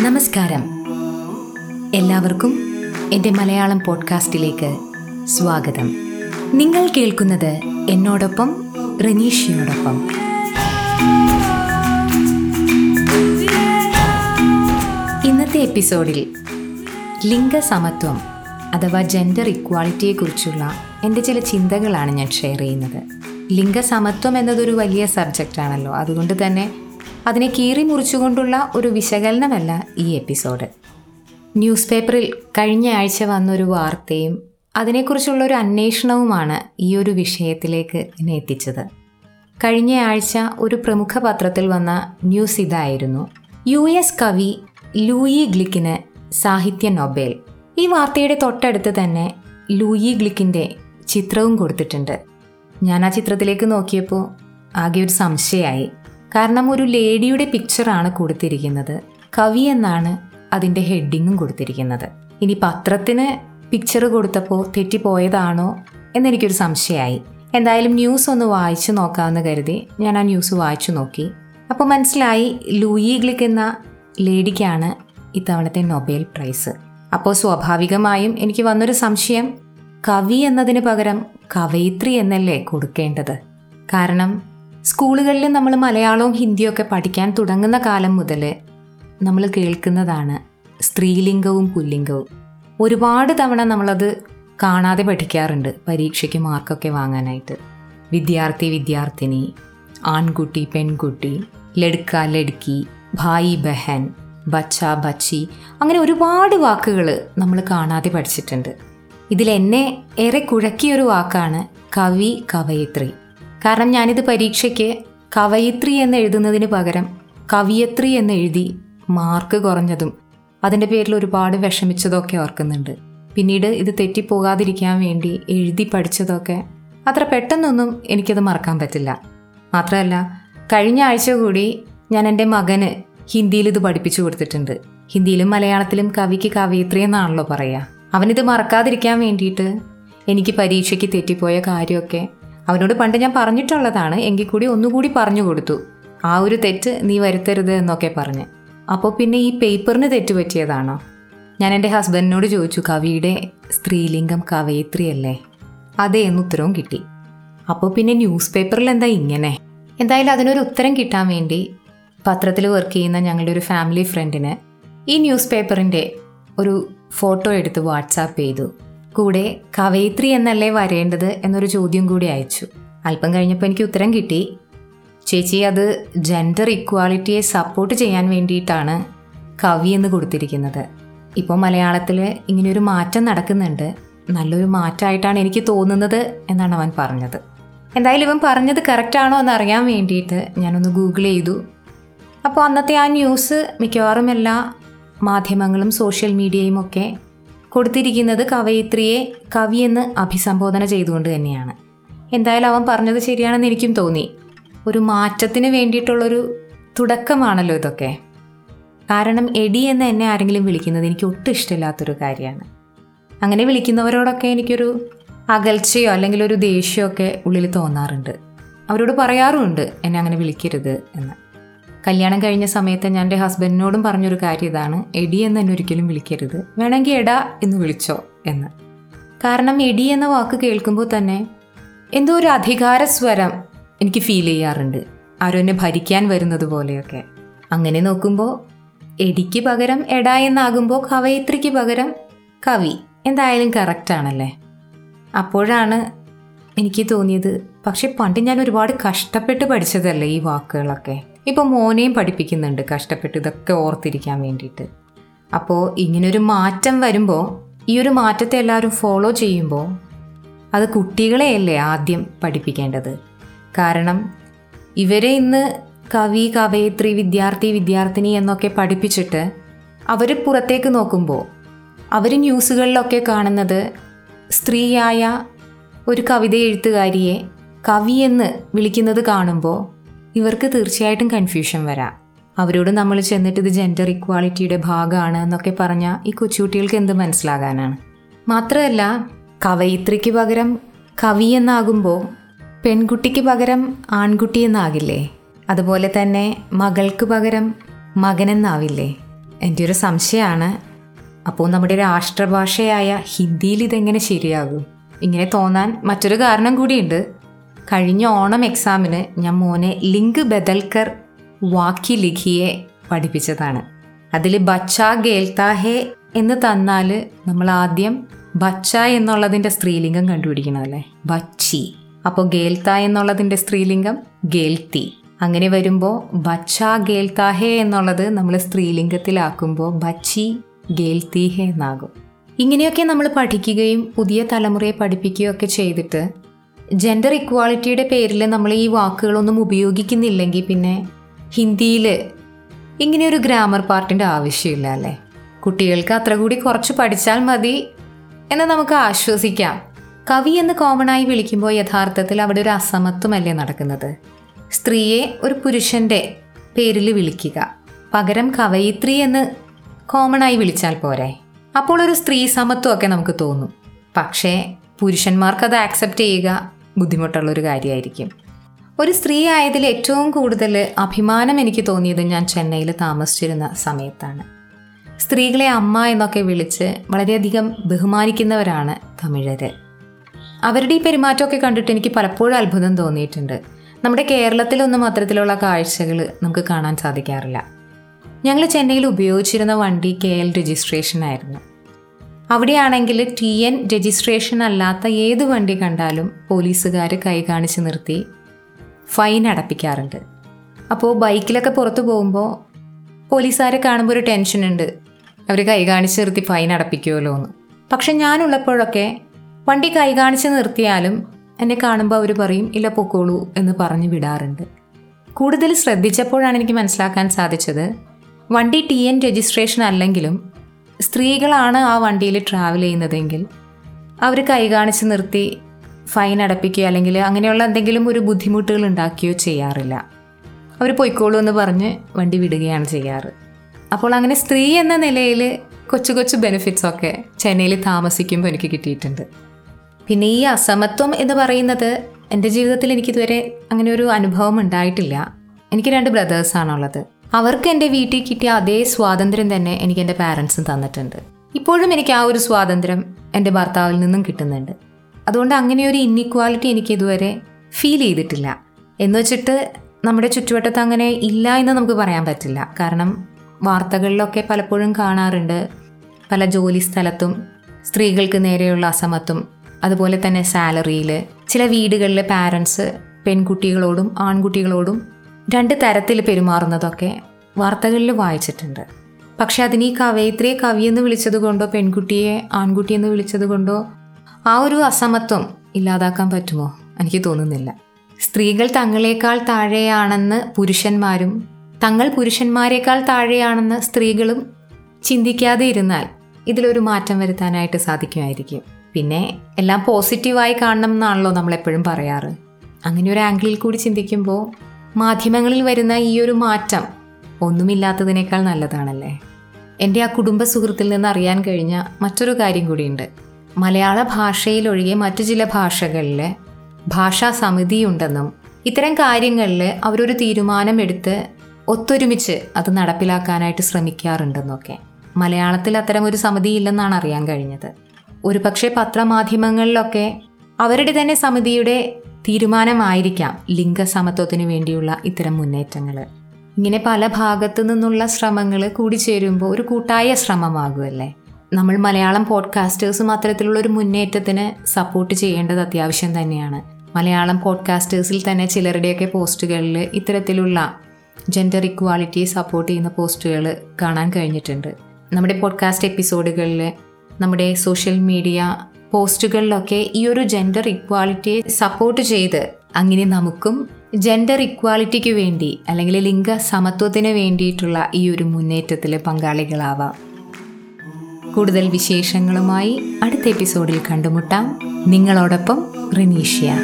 നമസ്കാരം. എല്ലാവർക്കും എന്റെ മലയാളം പോഡ്കാസ്റ്റിലേക്ക് സ്വാഗതം. നിങ്ങൾ കേൾക്കുന്നത് എന്നോടൊപ്പം റനീഷിയോടൊപ്പം ഇന്നത്തെ എപ്പിസോഡിൽ ലിംഗസമത്വം അഥവാ ജെൻഡർ ഇക്വാളിറ്റിയെക്കുറിച്ചുള്ള എന്റെ ചില ചിന്തകളാണ് ഞാൻ ഷെയർ ചെയ്യുന്നത്. ലിംഗസമത്വം എന്നതൊരു വലിയ സബ്ജക്റ്റ് ആണല്ലോ. അതുകൊണ്ട് തന്നെ അതിനെ കീറി മുറിച്ചുകൊണ്ടുള്ള ഒരു വിശകലനമല്ല ഈ എപ്പിസോഡ്. ന്യൂസ് പേപ്പറിൽ കഴിഞ്ഞ ആഴ്ച വന്നൊരു വാർത്തയും അതിനെക്കുറിച്ചുള്ള ഒരു അന്വേഷണവുമാണ് ഈ ഒരു വിഷയത്തിലേക്ക് എന്നെ എത്തിച്ചത്. കഴിഞ്ഞ ആഴ്ച ഒരു പ്രമുഖ പത്രത്തിൽ വന്ന ന്യൂസ് ഇതായിരുന്നു. യു എസ് കവി ലൂയി ഗ്ലിക്കിന് സാഹിത്യ നൊബേൽ. ഈ വാർത്തയുടെ തൊട്ടടുത്ത് തന്നെ ലൂയി ഗ്ലിക്കിന്റെ ചിത്രവും കൊടുത്തിട്ടുണ്ട്. ഞാൻ ആ ചിത്രത്തിലേക്ക് നോക്കിയപ്പോൾ ആകെ ഒരു സംശയമായി. കാരണം ഒരു ലേഡിയുടെ പിക്ചറാണ് കൊടുത്തിരിക്കുന്നത്. കവി എന്നാണ് അതിന്റെ ഹെഡിങ്ങും കൊടുത്തിരിക്കുന്നത്. ഇനി പത്രത്തിന് പിക്ചർ കൊടുത്തപ്പോൾ തെറ്റിപ്പോയതാണോ എന്നെനിക്കൊരു സംശയമായി. എന്തായാലും ന്യൂസ് ഒന്ന് വായിച്ചു നോക്കാമെന്ന് കരുതി ഞാൻ ആ ന്യൂസ് വായിച്ചു നോക്കി. അപ്പോൾ മനസ്സിലായി ലൂയി ഗ്ലിക്ക് എന്ന ലേഡിക്കാണ് ഇത്തവണത്തെ നൊബേൽ പ്രൈസ്. അപ്പോൾ സ്വാഭാവികമായും എനിക്ക് വന്നൊരു സംശയം കവി എന്നതിന് പകരം കവയിത്രി എന്നല്ലേ കൊടുക്കേണ്ടത്? കാരണം സ്കൂളുകളിൽ നമ്മൾ മലയാളവും ഹിന്ദിയും ഒക്കെ പഠിക്കാൻ തുടങ്ങുന്ന കാലം മുതൽ നമ്മൾ കേൾക്കുന്നതാണ് സ്ത്രീലിംഗവും പുല്ലിംഗവും. ഒരുപാട് തവണ നമ്മളത് കാണാതെ പഠിക്കാറുണ്ട്. പരീക്ഷയ്ക്ക് മാർക്കൊക്കെ വാങ്ങാനായിട്ട്. വിദ്യാർത്ഥി വിദ്യാർത്ഥിനി ആൺകുട്ടി പെൺകുട്ടി ലടുക്ക ലടുക്കി ഭായി ബഹൻ ബച്ച ബച്ചി അങ്ങനെ ഒരുപാട് വാക്കുകൾ നമ്മൾ കാണാതെ പഠിച്ചിട്ടുണ്ട്. ഇതിൽ എന്നെ ഏറെ കുഴക്കിയൊരു വാക്കാണ് കവി കവയിത്രി. കാരണം ഞാനിത് പരീക്ഷയ്ക്ക് കവയിത്രി എന്ന് എഴുതുന്നതിന് പകരം കവിയത്രി എന്ന് എഴുതി മാർക്ക് കുറഞ്ഞതും അതിന്റെ പേരിൽ ഒരുപാട് വിഷമിച്ചതൊക്കെ ഓർക്കുന്നുണ്ട്. പിന്നീട് ഇത് തെറ്റിപ്പോകാതിരിക്കാൻ വേണ്ടി എഴുതി പഠിച്ചതൊക്കെ അത്ര പെട്ടെന്നൊന്നും എനിക്കത് മറക്കാൻ പറ്റില്ല. മാത്രമല്ല കഴിഞ്ഞ ആഴ്ച കൂടി ഞാൻ എന്റെ മകന് ഹിന്ദിയിൽ ഇത് പഠിപ്പിച്ചു കൊടുത്തിട്ടുണ്ട്. ഹിന്ദിയിലും മലയാളത്തിലും കവിക്ക് കവയിത്രി എന്നാണല്ലോ പറയുക. അവനിത് മറക്കാതിരിക്കാൻ വേണ്ടിയിട്ട് എനിക്ക് പരീക്ഷയ്ക്ക് തെറ്റിപ്പോയ കാര്യമൊക്കെ അവനോട് പണ്ട് ഞാൻ പറഞ്ഞിട്ടുള്ളതാണ് എങ്കിൽ കൂടി ഒന്നുകൂടി പറഞ്ഞു കൊടുത്തു. ആ ഒരു തെറ്റ് നീ വരുത്തരുത് എന്നൊക്കെ പറഞ്ഞ്. അപ്പോൾ പിന്നെ ഈ പേപ്പറിന് തെറ്റ് പറ്റിയതാണോ? ഞാൻ എന്റെ ഹസ്ബൻഡിനോട് ചോദിച്ചു കവിയുടെ സ്ത്രീലിംഗം കവയിത്രിയല്ലേ? അതെ എന്ന് ഉത്തരവും കിട്ടി. അപ്പോൾ പിന്നെ ന്യൂസ് പേപ്പറിൽ എന്താ ഇങ്ങനെ? എന്തായാലും അതിനൊരു ഉത്തരം കിട്ടാൻ വേണ്ടി പത്രത്തിൽ വർക്ക് ചെയ്യുന്ന ഞങ്ങളുടെ ഒരു ഫാമിലി ഫ്രണ്ടിന് ഈ ന്യൂസ് പേപ്പറിന്റെ ഒരു ഫോട്ടോ എടുത്ത് വാട്സാപ്പ് ചെയ്തു. കൂടെ കവയിത്രി എന്നല്ലേ വരേണ്ടത് എന്നൊരു ചോദ്യം കൂടി അയച്ചു. അല്പം കഴിഞ്ഞപ്പോൾ എനിക്ക് ഉത്തരം കിട്ടി. ചേച്ചി അത് ജെൻഡർ ഇക്വാളിറ്റിയെ സപ്പോർട്ട് ചെയ്യാൻ വേണ്ടിയിട്ടാണ് കവി എന്ന് കൊടുത്തിരിക്കുന്നത്. ഇപ്പോൾ മലയാളത്തിൽ ഇങ്ങനെയൊരു മാറ്റം നടക്കുന്നുണ്ട്. നല്ലൊരു മാറ്റമായിട്ടാണ് എനിക്ക് തോന്നുന്നത് എന്നാണ് അവൻ പറഞ്ഞത്. എന്തായാലും ഇവൻ പറഞ്ഞത് കറക്റ്റാണോ എന്ന് അറിയാൻ വേണ്ടിയിട്ട് ഞാനൊന്ന് ഗൂഗിൾ ചെയ്തു. അപ്പോൾ അന്നത്തെ ആ ന്യൂസ് മിക്കവാറും എല്ലാ മാധ്യമങ്ങളും സോഷ്യൽ മീഡിയയും ഒക്കെ കൊടുത്തിരിക്കുന്നത് കവയിത്രിയെ കവിയെന്ന് അഭിസംബോധന ചെയ്തുകൊണ്ട് തന്നെയാണ്. എന്തായാലും അവൻ പറഞ്ഞത് ശരിയാണെന്ന് എനിക്കും തോന്നി. ഒരു മാറ്റത്തിന് വേണ്ടിയിട്ടുള്ളൊരു തുടക്കമാണല്ലോ ഇതൊക്കെ. കാരണം എടി എന്ന് എന്നെ ആരെങ്കിലും വിളിക്കുന്നത് എനിക്ക് ഒട്ടും ഇഷ്ടമില്ലാത്തൊരു കാര്യമാണ്. അങ്ങനെ വിളിക്കുന്നവരോടൊക്കെ എനിക്കൊരു അകൽച്ചയോ അല്ലെങ്കിൽ ഒരു ദേഷ്യമൊക്കെ ഉള്ളിൽ തോന്നാറുണ്ട്. അവരോട് പറയാറുമുണ്ട് എന്നെ അങ്ങനെ വിളിക്കരുത് എന്ന്. കല്യാണം കഴിഞ്ഞ സമയത്ത് ഞാൻ എന്റെ ഹസ്ബൻഡിനോടും പറഞ്ഞൊരു കാര്യം ഇതാണ്. എടി എന്ന് എന്നെ ഒരിക്കലും വിളിക്കരുത്. വേണമെങ്കിൽ എടാ എന്ന് വിളിച്ചോ എന്ന്. കാരണം എടി എന്ന വാക്ക് കേൾക്കുമ്പോൾ തന്നെ എന്തോ ഒരു അധികാര സ്വരം എനിക്ക് ഫീൽ ചെയ്യാറുണ്ട്. ആരും എന്നെ ഭരിക്കാൻ വരുന്നത് പോലെയൊക്കെ. അങ്ങനെ നോക്കുമ്പോൾ എടിക്ക് പകരം എടാ എന്നാകുമ്പോൾ കവയിത്രിക്ക് പകരം കവി എന്തായാലും കറക്റ്റാണല്ലേ അപ്പോഴാണ് എനിക്ക് തോന്നിയത് പക്ഷെ പണ്ട് ഞാൻ ഒരുപാട് കഷ്ടപ്പെട്ട് പഠിച്ചതല്ലേ ഈ വാക്കുകളൊക്കെ? ഇപ്പോൾ മോനെയും പഠിപ്പിക്കുന്നുണ്ട്. കഷ്ടപ്പെട്ട് ഇതൊക്കെ ഓർത്തിരിക്കാൻ വേണ്ടിയിട്ട്. അപ്പോൾ ഇങ്ങനൊരു മാറ്റം വരുമ്പോൾ ഈ ഒരു മാറ്റത്തെ എല്ലാവരും ഫോളോ ചെയ്യുമ്പോൾ അത് കുട്ടികളെയല്ലേ ആദ്യം പഠിപ്പിക്കേണ്ടത്? കാരണം ഇവരെ ഇന്ന് കവി കവയിത്രി വിദ്യാർത്ഥി വിദ്യാർത്ഥിനി എന്നൊക്കെ പഠിപ്പിച്ചിട്ട് അവർ പുറത്തേക്ക് നോക്കുമ്പോൾ അവർ ന്യൂസുകളിലൊക്കെ കാണുന്നത് സ്ത്രീയായ ഒരു കവിത എഴുത്തുകാരിയെ കവിയെന്ന് വിളിക്കുന്നത് കാണുമ്പോൾ ഇവർക്ക് തീർച്ചയായിട്ടും കൺഫ്യൂഷൻ വരാം. അവരോട് നമ്മൾ ചെന്നിട്ട് ഇത് ജെൻഡർ ഇക്വാളിറ്റിയുടെ ഭാഗമാണ് എന്നൊക്കെ പറഞ്ഞാൽ ഈ കൊച്ചുകുട്ടികൾക്ക് എന്ത് മനസ്സിലാകാനാണ്? മാത്രമല്ല കവയിത്രിക്ക് പകരം കവി എന്നാകുമ്പോൾ പെൺകുട്ടിക്ക് പകരം ആൺകുട്ടി എന്നാകില്ലേ? അതുപോലെ തന്നെ മകൾക്ക് പകരം മകനെന്നാവില്ലേ എന്റെ ഒരു സംശയമാണ്. അപ്പോൾ നമ്മുടെ രാഷ്ട്രഭാഷയായ ഹിന്ദിയിൽ ഇതെങ്ങനെ ശരിയാകും? ഇങ്ങനെ തോന്നാൻ മറ്റൊരു കാരണം കൂടിയുണ്ട്. കഴിഞ്ഞ ഓണം എക്സാമിന് ഞാൻ മോനെ ലിങ്ക് ബദൽക്കർ വാക്കി ലിഖിയെ പഠിപ്പിച്ചതാണ്. അതിൽ ബച്ച ഗേൽത്താഹേ എന്ന് തന്നാൽ നമ്മൾ ആദ്യം ബച്ച എന്നുള്ളതിന്റെ സ്ത്രീലിംഗം കണ്ടുപിടിക്കണമല്ലേ ബച്ചി. അപ്പോൾ ഗേൽത്ത എന്നുള്ളതിന്റെ സ്ത്രീലിംഗം ഗേൽത്തി. അങ്ങനെ വരുമ്പോൾ ബച്ച ഗേൽത്താഹേ എന്നുള്ളത് നമ്മൾ സ്ത്രീലിംഗത്തിലാക്കുമ്പോൾ ബച്ചി ഗേൽത്തി ഹേ എന്നാകും. ഇങ്ങനെയൊക്കെ നമ്മൾ പഠിക്കുകയും പുതിയ തലമുറയെ പഠിപ്പിക്കുകയൊക്കെ ചെയ്തിട്ട് ജെൻഡർ ഇക്വാളിറ്റിയുടെ പേരിൽ നമ്മൾ ഈ വാക്കുകളൊന്നും ഉപയോഗിക്കുന്നില്ലെങ്കിൽ പിന്നെ ഹിന്ദിയിൽ ഒരു ഗ്രാമർ പാർട്ടിന്റെ ആവശ്യമില്ല അല്ലേ? കുട്ടികൾക്ക് അത്ര കൂടി കുറച്ച് പഠിച്ചാൽ മതി എന്ന് നമുക്ക് ആശ്വസിക്കാം. കവി എന്ന് കോമൺ ആയി വിളിക്കുമ്പോൾ യഥാർത്ഥത്തിൽ അവിടെ ഒരു അസമത്വമല്ലേ നടക്കുന്നത്? സ്ത്രീയെ ഒരു പുരുഷന്റെ പേരിൽ വിളിക്കുക. പകരം കവയിത്രി എന്ന് കോമൺ ആയി വിളിച്ചാൽ പോരെ. അപ്പോൾ ഒരു സ്ത്രീ സമത്വമൊക്കെ നമുക്ക് തോന്നും. പക്ഷേ പുരുഷന്മാർക്കത് ആക്സെപ്റ്റ് ചെയ്യുക ബുദ്ധിമുട്ടുള്ള ഒരു കാര്യമായിരിക്കും. ഒരു സ്ത്രീ ആയതിൽ ഏറ്റവും കൂടുതൽ അഭിമാനം എനിക്ക് തോന്നിയത് ഞാൻ ചെന്നൈയിൽ താമസിച്ചിരുന്ന സമയത്താണ്. സ്ത്രീകളെ അമ്മ എന്നൊക്കെ വിളിച്ച് വളരെയധികം ബഹുമാനിക്കുന്നവരാണ് തമിഴര്. അവരുടെ ഈ പെരുമാറ്റമൊക്കെ കണ്ടിട്ട് എനിക്ക് പലപ്പോഴും അത്ഭുതം തോന്നിയിട്ടുണ്ട്. നമ്മുടെ കേരളത്തിലൊന്നും അത്തരത്തിലുള്ള കാഴ്ചകൾ നമുക്ക് കാണാൻ സാധിക്കാറില്ല. ഞങ്ങൾ ചെന്നൈയിൽ ഉപയോഗിച്ചിരുന്ന വണ്ടി കെ എൽ രജിസ്ട്രേഷൻ ആയിരുന്നു അവിടെയാണെങ്കിൽ ടി എൻ രജിസ്ട്രേഷൻ അല്ലാത്ത ഏത് വണ്ടി കണ്ടാലും പോലീസുകാർ കൈ കാണിച്ച് നിർത്തി ഫൈൻ അടപ്പിക്കാറുണ്ട്. അപ്പോൾ ബൈക്കിലൊക്കെ പുറത്തു പോകുമ്പോൾ പോലീസുകാരെ കാണുമ്പോൾ ഒരു ടെൻഷനുണ്ട്. അവർ കൈ കാണിച്ച് നിർത്തി ഫൈൻ അടപ്പിക്കുമല്ലോ എന്ന് പക്ഷെ ഞാനുള്ളപ്പോഴൊക്കെ വണ്ടി കൈ കാണിച്ച് നിർത്തിയാലും എന്നെ കാണുമ്പോൾ അവർ പറയും ഇല്ല പൊക്കോളൂ എന്ന് പറഞ്ഞു വിടാറുണ്ട്. കൂടുതൽ ശ്രദ്ധിച്ചപ്പോഴാണ് എനിക്ക് മനസ്സിലാക്കാൻ സാധിച്ചത് വണ്ടി ടി എൻ രജിസ്ട്രേഷൻ അല്ലെങ്കിലും സ്ത്രീകളാണ് ആ വണ്ടിയിൽ ട്രാവൽ ചെയ്യുന്നതെങ്കിൽ അവർ കൈ കാണിച്ച് നിർത്തി ഫൈൻ അടപ്പിക്കുകയോ അല്ലെങ്കിൽ അങ്ങനെയുള്ള എന്തെങ്കിലും ഒരു ബുദ്ധിമുട്ടുകൾ ഉണ്ടാക്കുകയോ ചെയ്യാറില്ല. അവർ പൊയ്ക്കോളൂ എന്ന് പറഞ്ഞ് വണ്ടി വിടുകയാണ് ചെയ്യാറ്. അപ്പോൾ അങ്ങനെ സ്ത്രീ എന്ന നിലയിൽ കൊച്ചു കൊച്ചു ബെനിഫിറ്റ്സ് ഒക്കെ ചെന്നൈയിൽ താമസിക്കുമ്പോൾ എനിക്ക് കിട്ടിയിട്ടുണ്ട്. പിന്നെ ഈ അസമത്വം എന്ന് പറയുന്നത് എന്റെ ജീവിതത്തിൽ എനിക്കിതുവരെ അങ്ങനെ ഒരു അനുഭവം ഉണ്ടായിട്ടില്ല. എനിക്ക് രണ്ട് ബ്രദേഴ്സാണുള്ളത് അവർക്ക് എന്റെ വീട്ടിൽ കിട്ടിയ അതേ സ്വാതന്ത്ര്യം തന്നെ എനിക്ക് എന്റെ പാരൻസും തന്നിട്ടുണ്ട്. ഇപ്പോഴും എനിക്ക് ആ ഒരു സ്വാതന്ത്ര്യം എന്റെ ഭർത്താവിൽ നിന്നും കിട്ടുന്നുണ്ട്. അതുകൊണ്ട് അങ്ങനെ ഒരു ഇന്നിക്വാലിറ്റി എനിക്ക് ഇതുവരെ ഫീൽ ചെയ്തിട്ടില്ല. എന്ന് വെച്ചിട്ട് നമ്മുടെ ചുറ്റുവട്ടത്ത് അങ്ങനെ ഇല്ല എന്ന് നമുക്ക് പറയാൻ പറ്റില്ല. കാരണം വാർത്തകളിലൊക്കെ പലപ്പോഴും കാണാറുണ്ട്. പല ജോലി സ്ഥലത്തും സ്ത്രീകൾക്ക് നേരെയുള്ള അസമത്വം അതുപോലെ തന്നെ സാലറിയിൽ ചില വീടുകളിലെ പാരൻസ് പെൺകുട്ടികളോടും ആൺകുട്ടികളോടും രണ്ട് തരത്തിൽ പെരുമാറുന്നതൊക്കെ വാർത്തകളിൽ വായിച്ചിട്ടുണ്ട്. പക്ഷെ അതിന് ഈ കവയിത്രിയെ കവിയെന്ന് വിളിച്ചത് കൊണ്ടോ പെൺകുട്ടിയെ ആൺകുട്ടിയെന്ന് വിളിച്ചത് കൊണ്ടോ ആ ഒരു അസമത്വം ഇല്ലാതാക്കാൻ പറ്റുമോ? എനിക്ക് തോന്നുന്നില്ല. സ്ത്രീകൾ തങ്ങളെക്കാൾ താഴെയാണെന്ന് പുരുഷന്മാരും തങ്ങൾ പുരുഷന്മാരെക്കാൾ താഴെയാണെന്ന് സ്ത്രീകളും ചിന്തിക്കാതെ ഇരുന്നാൽ ഇതിലൊരു മാറ്റം വരുത്താനായിട്ട് സാധിക്കുമായിരിക്കും. പിന്നെ എല്ലാം പോസിറ്റീവായി കാണണം എന്നാണല്ലോ നമ്മളെപ്പോഴും പറയാറ്. അങ്ങനെ ഒരു ആംഗിളിൽ കൂടി ചിന്തിക്കുമ്പോൾ മാധ്യമങ്ങളിൽ വരുന്ന ഈ ഒരു മാറ്റം ഒന്നുമില്ലാത്തതിനേക്കാൾ നല്ലതാണല്ലേ? എന്റെ ആ കുടുംബ സുഹൃത്തിൽ നിന്ന് അറിയാൻ കഴിഞ്ഞ മറ്റൊരു കാര്യം കൂടിയുണ്ട്. മലയാള ഭാഷയിലൊഴികെ മറ്റു ചില ഭാഷകളിൽ ഭാഷാ സമിതിയുണ്ടെന്നും ഇത്തരം കാര്യങ്ങളിൽ അവരൊരു തീരുമാനമെടുത്ത് ഒത്തൊരുമിച്ച് അത് നടപ്പിലാക്കാനായിട്ട് ശ്രമിക്കാറുണ്ടെന്നൊക്കെ. മലയാളത്തിൽ അത്തരം ഒരു സമിതി ഇല്ലെന്നാണ് അറിയാൻ കഴിഞ്ഞത്. ഒരുപക്ഷെ പത്രമാധ്യമങ്ങളിലൊക്കെ അവരുടെ തന്നെ സമിതിയുടെ തീരുമാനമായിരിക്കാം ലിംഗസമത്വത്തിന് വേണ്ടിയുള്ള ഇത്തരം മുന്നേറ്റങ്ങൾ ഇങ്ങനെ പല ഭാഗത്തു നിന്നുള്ള ശ്രമങ്ങൾ കൂടിച്ചേരുമ്പോൾ ഒരു കൂട്ടായ ശ്രമമാകുമല്ലേ നമ്മൾ മലയാളം പോഡ്കാസ്റ്റേഴ്സും അത്തരത്തിലുള്ള ഒരു മുന്നേറ്റത്തിന് സപ്പോർട്ട് ചെയ്യേണ്ടത് അത്യാവശ്യം തന്നെയാണ്. മലയാളം പോഡ്കാസ്റ്റേഴ്സിൽ തന്നെ ചിലരുടെയൊക്കെ പോസ്റ്റുകളിൽ ഇത്തരത്തിലുള്ള ജെൻഡർ ഇക്വാളിറ്റിയെ സപ്പോർട്ട് ചെയ്യുന്ന പോസ്റ്റുകൾ കാണാൻ കഴിഞ്ഞിട്ടുണ്ട്. നമ്മുടെ പോഡ്കാസ്റ്റ് എപ്പിസോഡുകളിൽ നമ്മുടെ സോഷ്യൽ മീഡിയ പോസ്റ്റുകളിലൊക്കെ ഈ ഒരു ജെൻഡർ ഇക്വാലിറ്റിയെ സപ്പോർട്ട് ചെയ്ത് അങ്ങനെ നമുക്കും ജെൻഡർ ഇക്വാലിറ്റിക്ക് വേണ്ടി അല്ലെങ്കിൽ ലിംഗ സമത്വത്തിന് വേണ്ടിയിട്ടുള്ള ഈ ഒരു മുന്നേറ്റത്തിൽ പങ്കാളികളാവാം. കൂടുതൽ വിശേഷങ്ങളുമായി അടുത്ത എപ്പിസോഡിൽ കണ്ടുമുട്ടാം. നിങ്ങളോടൊപ്പം റിനീഷ്യ.